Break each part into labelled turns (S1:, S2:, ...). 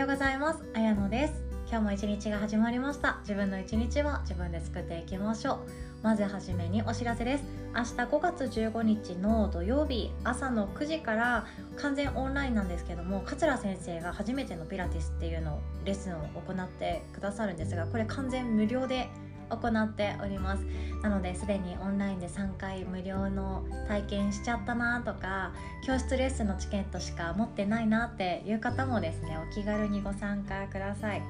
S1: ようございます。あやのです。今日も一日が始まりました。自分の一日は自分で作っていきましょう。まずはじめにお知らせです。明日5月15日の土曜日朝の9時から完全オンラインなんですけども桂先生が初めてのピラティスっていうのをレッスンを行ってくださるんですがこれ完全無料で行っております。なのですでにオンラインで3回無料の体験しちゃったなとか教室レッスンのチケットしか持ってないなっていう方もですねお気軽にご参加ください。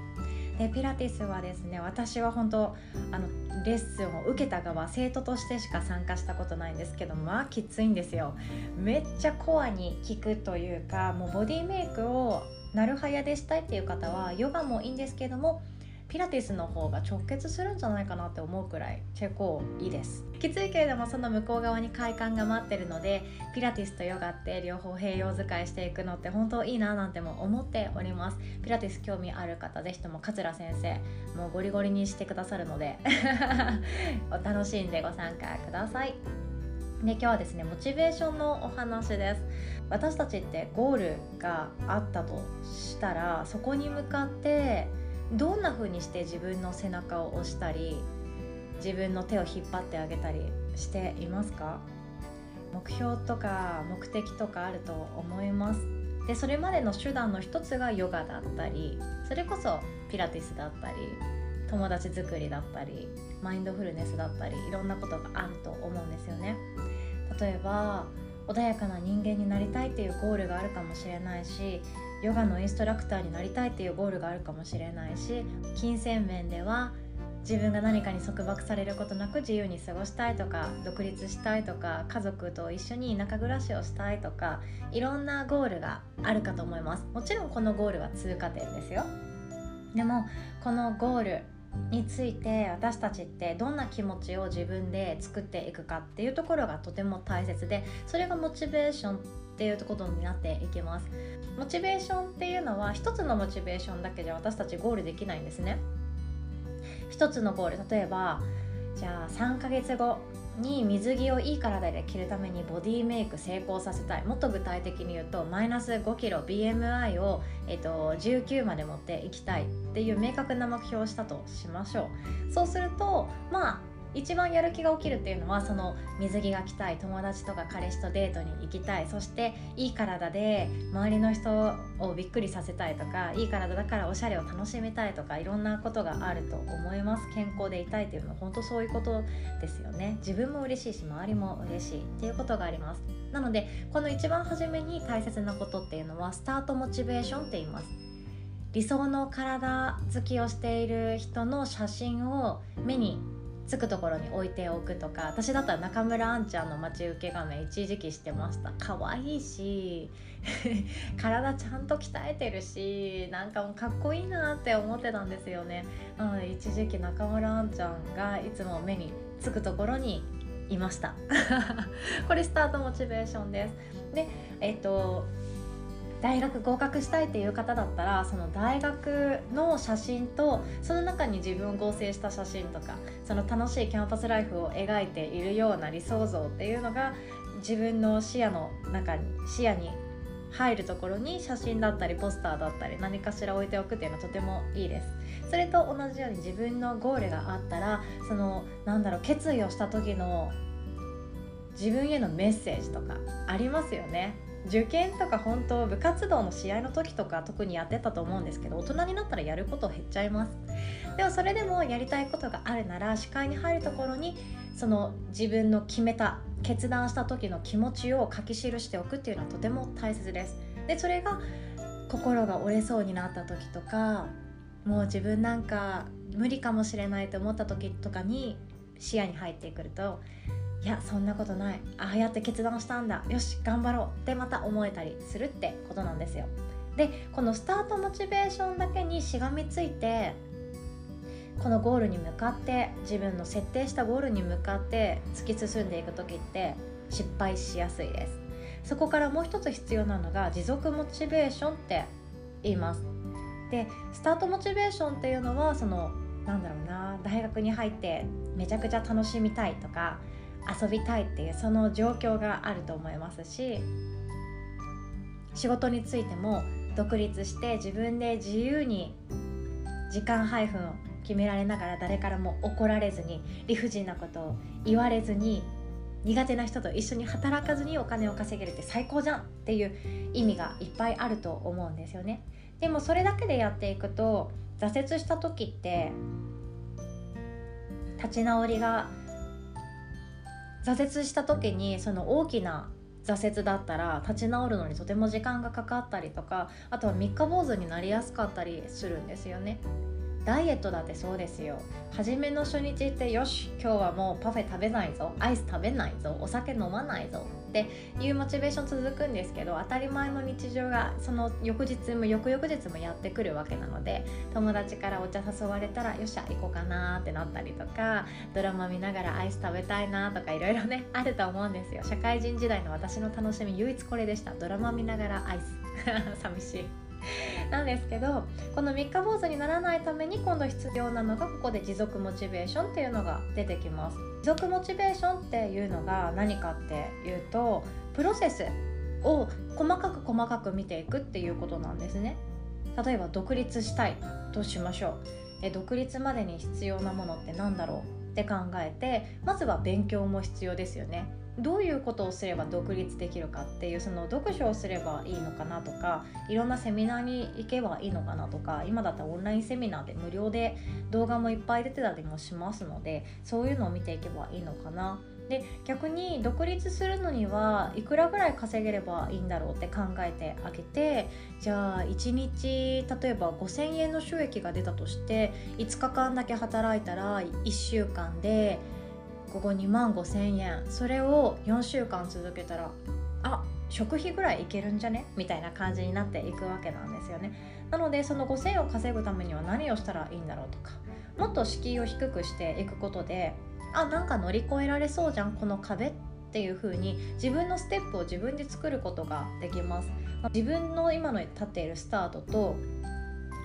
S1: でピラティスはですね私は本当あのレッスンを受けた側生徒としてしか参加したことないんですけどもまあきついんですよ。めっちゃコアに効くというかもうボディメイクをなるはやでしたいっていう方はヨガもいいんですけどもピラティスの方が直結するんじゃないかなって思うくらい結構いいです。きついけれどもその向こう側に快感が待ってるのでピラティスとヨガって両方併用使いしていくのって本当いいななんても思っております。ピラティス興味ある方ぜひとも桂先生もうゴリゴリにしてくださるので お楽しんでご参加ください。で今日はですねモチベーションのお話です。私たちってゴールがあったとしたらそこに向かってどんな風にして自分の背中を押したり自分の手を引っ張ってあげたりしていますか？目標とか目的とかあると思います？でそれまでの手段の一つがヨガだったりそれこそピラティスだったり友達作りだったりマインドフルネスだったりいろんなことがあると思うんですよね。例えば穏やかな人間になりたいっていうゴールがあるかもしれないしヨガのインストラクターになりたいっていうゴールがあるかもしれないし金銭面では自分が何かに束縛されることなく自由に過ごしたいとか独立したいとか家族と一緒に田舎暮らしをしたいとかいろんなゴールがあるかと思います。もちろんこのゴールは通過点ですよ。でもこのゴールについて私たちってどんな気持ちを自分で作っていくかっていうところがとても大切でそれがモチベーションっていうことになっていきます。モチベーションっていうのは一つのモチベーションだけじゃ私たちゴールできないんですね。一つのゴール。例えばじゃあ3ヶ月後に水着をいい体で着るためにボディメイク成功させたい。もっと具体的に言うとマイナス 5kgBMI を、えっと、19まで持っていきたいっていう明確な目標をしたとしましょう。そうするとま一番やる気が起きるっていうのはその水着が着たい友達とか彼氏とデートに行きたいそしていい体で周りの人をびっくりさせたいとかいい体だからおしゃれを楽しみたいとかいろんなことがあると思います。健康でいたいっていうのは本当そういうことですよね。自分も嬉しいし周りも嬉しいっていうことがあります。なのでこの一番初めに大切なことっていうのはスタートモチベーションって言います。理想の体つきをしている人の写真を目につくところに置いておくとか私だったら中村あんちゃんの待ち受け画面一時期してました。可愛いし 体ちゃんと鍛えてるしなんかもうかっこいいなって思ってたんですよね。なので一時期中村あんちゃんがいつも目につくところにいました。これスタートモチベーションです。でえっ、と大学合格したいっていう方だったらその大学の写真とその中に自分を合成した写真とかその楽しいキャンパスライフを描いているような理想像っていうのが自分の視野の中に視野に入るところに写真だったりポスターだったり何かしら置いておくっていうのはとてもいいです。それと同じように自分のゴールがあったらそのなんだろう決意をした時の自分へのメッセージとかありますよね。受験とか本当部活動の試合の時とか特にやってたと思うんですけど大人になったらやること減っちゃいます。でもそれでもやりたいことがあるなら視界に入るところにその自分の決めた決断した時の気持ちを書き記しておくっていうのはとても大切です。でそれが心が折れそうになった時とかもう自分なんか無理かもしれないと思った時とかに視野に入ってくるといやそんなことない。ああやって決断したんだ。よし頑張ろう。ってまた思えたりするってことなんですよ。でこのスタートモチベーションだけにしがみついてこのゴールに向かって自分の設定したゴールに向かって突き進んでいく時って失敗しやすいです。そこからもう一つ必要なのが持続モチベーションって言います。でスタートモチベーションっていうのはそのなんだろうな大学に入ってめちゃくちゃ楽しみたいとか遊びたいっていうその状況があると思いますし仕事についても独立して自分で自由に時間配分を決められながら誰からも怒られずに理不尽なことを言われずに苦手な人と一緒に働かずにお金を稼げるって最高じゃんっていう意味がいっぱいあると思うんですよね。でもそれだけでやっていくと挫折した時って立ち直りが挫折した時にその大きな挫折だったら立ち直るのにとても時間がかかったりとかあとは三日坊主になりやすかったりするんですよね。ダイエットだってそうですよ。初めの初日ってよし今日はもうパフェ食べないぞ。アイス食べないぞ。お酒飲まないぞ。っていうモチベーション続くんですけど当たり前の日常がその翌日も翌々日もやってくるわけなので友達からお茶誘われたらよっしゃ行こうかなってなったりとかドラマ見ながらアイス食べたいなとかいろいろね あると思うんですよ。社会人時代の私の楽しみ唯一これでした。ドラマ見ながらアイス。寂しい。なんですけどこの三日坊主にならないために今度必要なのがここで持続モチベーションっていうのが出てきます。持続モチベーションっていうのが何かっていうとプロセスを細かく細かく見ていくっていうことなんですね。例えば独立したいとしましょう。え独立までに必要なものって何だろうって考えてまずは勉強も必要ですよね。どういうことをすれば独立できるかっていうその読書をすればいいのかなとかいろんなセミナーに行けばいいのかなとか今だったらオンラインセミナーで無料で動画もいっぱい出てたりもしますのでそういうのを見ていけばいいのかな。で逆に独立するのにはいくらぐらい稼げればいいんだろうって考えてあげてじゃあ1日例えば5,000円の収益が出たとして5日間だけ働いたら1週間でここ2万5千円。それを4週間続けたらあ食費ぐらいいけるんじゃね？みたいな感じになっていくわけなんですよね。なのでその5000円を稼ぐためには何をしたらいいんだろうとか。もっと敷居を低くしていくことであなんか乗り越えられそうじゃんこの壁っていう風に自分のステップを自分で作ることができます。自分の今の立っているスタートと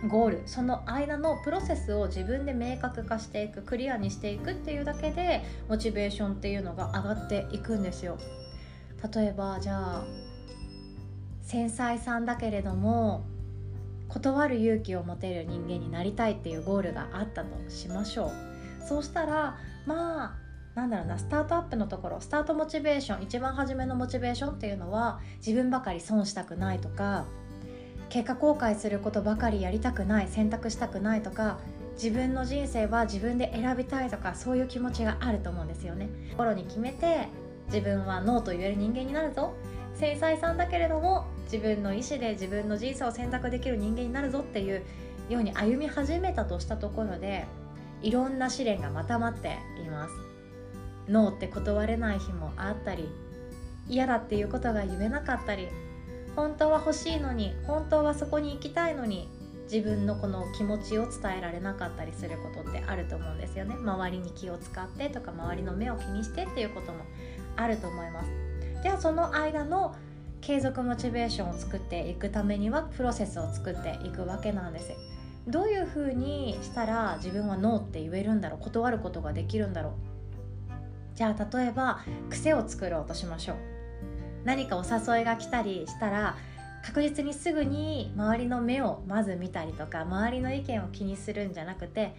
S1: ゴールその間のプロセスを自分で明確化していくクリアにしていくっていうだけでモチベーションっていうのが上がっていくんですよ。例えばじゃあ繊細さんだけれども断る勇気を持てる人間になりたいっていうゴールがあったとしましょう。そうしたらまあなんだろうなスタートアップのところスタートモチベーション一番初めのモチベーションっていうのは自分ばかり損したくないとか結果後悔することばかりやりたくない選択したくないとか自分の人生は自分で選びたいとかそういう気持ちがあると思うんですよね。心に決めて自分はノーと言える人間になるぞ。繊細さんだけれども自分の意思で自分の人生を選択できる人間になるぞっていうように歩み始めたとしたところでいろんな試練がまた待っています。ノーって断れない日もあったり嫌だっていうことが言えなかったり本当は欲しいのに本当はそこに行きたいのに自分のこの気持ちを伝えられなかったりすることってあると思うんですよね。周りに気を使ってとか周りの目を気にしてっていうこともあると思います。ではその間の継続モチベーションを作っていくためにはプロセスを作っていくわけなんです。どういうふうにしたら自分はノーって言えるんだろう断ることができるんだろう。じゃあ例えば癖を作ろうとしましょう。何かお誘いが来たりしたら確実にすぐに周りの目をまず見たりとか周りの意見を気にするんじゃなくて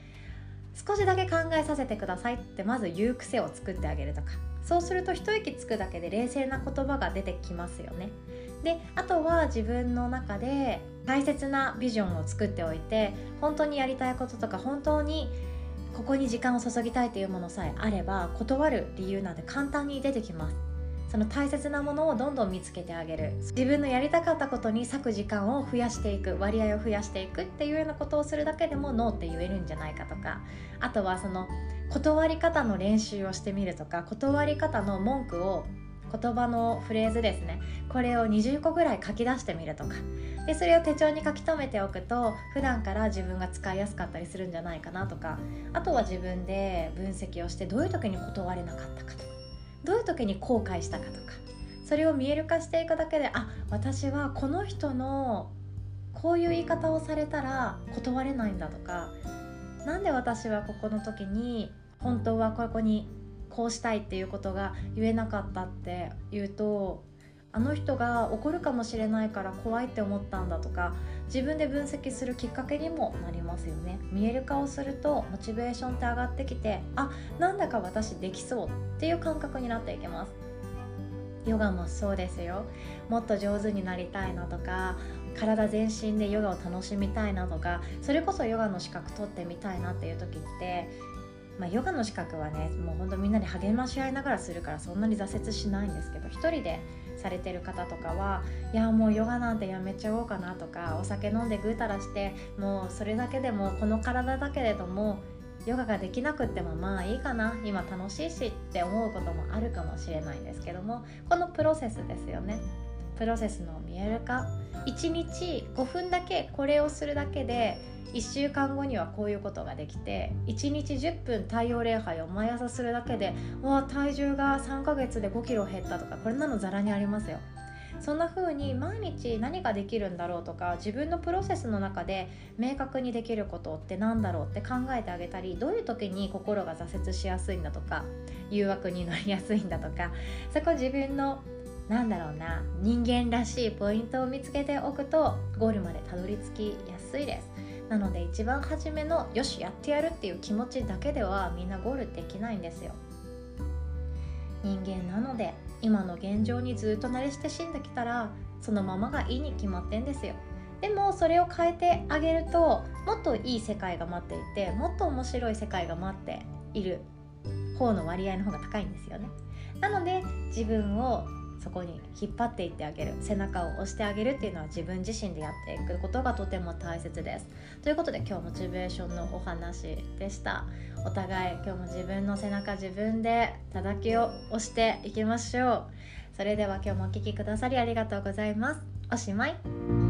S1: 少しだけ考えさせてくださいってまず言う癖を作ってあげるとかそうすると一息つくだけで冷静な言葉が出てきますよね。であとは自分の中で大切なビジョンを作っておいて本当にやりたいこととか本当にここに時間を注ぎたいというものさえあれば断る理由なんて簡単に出てきます。その大切なものをどんどん見つけてあげる。自分のやりたかったことに割く時間を増やしていく。割合を増やしていくっていうようなことをするだけでもノーって言えるんじゃないかとか。あとはその断り方の練習をしてみるとか。断り方の文句を言葉のフレーズですね。これを20個ぐらい書き出してみるとか。でそれを手帳に書き留めておくと普段から自分が使いやすかったりするんじゃないかなとか。あとは自分で分析をしてどういう時に断れなかったかとか。どういう時に後悔したかとかそれを見える化していくだけであ私はこの人のこういう言い方をされたら断れないんだとか何で私はここの時に本当はここにこうしたいっていうことが言えなかったっていうとあの人が怒るかもしれないから怖いって思ったんだとか自分で分析するきっかけにもなりますよね。見える化をするとモチベーションって上がってきてあなんだか私できそうっていう感覚になっていきます。ヨガもそうですよ。もっと上手になりたいなとか体全身でヨガを楽しみたいなとかそれこそヨガの資格取ってみたいなっていう時ってまあ、ヨガの資格はねもうほんとみんなで励まし合いながらするからそんなに挫折しないんですけど一人でされてる方とかはいやもうヨガなんてやめちゃおうかなとかお酒飲んでぐうたらしてもうそれだけでもこの体だけれどもヨガができなくってもまあいいかな今楽しいしって思うこともあるかもしれないんですけどもこのプロセスですよね。プロセスの見える化。1日5分だけこれをするだけで1週間後にはこういうことができて1日10分太陽礼拝を毎朝するだけでわ体重が3ヶ月で5キロ減ったとかこれなのざらにありますよ。そんな風に毎日何ができるんだろうとか自分のプロセスの中で明確にできることって何だろうって考えてあげたりどういう時に心が挫折しやすいんだとか誘惑に乗りやすいんだとかそこ自分のなんだろうな人間らしいポイントを見つけておくとゴールまでたどり着きやすいです。なので一番初めのよしやってやるっていう気持ちだけではみんなゴールできないんですよ。人間なので今の現状にずっと慣れ親しんできたらそのままがいいに決まってんですよ。でもそれを変えてあげるともっといい世界が待っていてもっと面白い世界が待っている方の割合の方が高いんですよね。なので自分をそこに引っ張っていってあげる。背中を押してあげるっていうのは自分自身でやっていくことがとても大切です。ということで今日モチベーションのお話でした。お互い今日も自分の背中自分で叩きを押していきましょう。それでは今日もお聴きくださりありがとうございます。おしまい。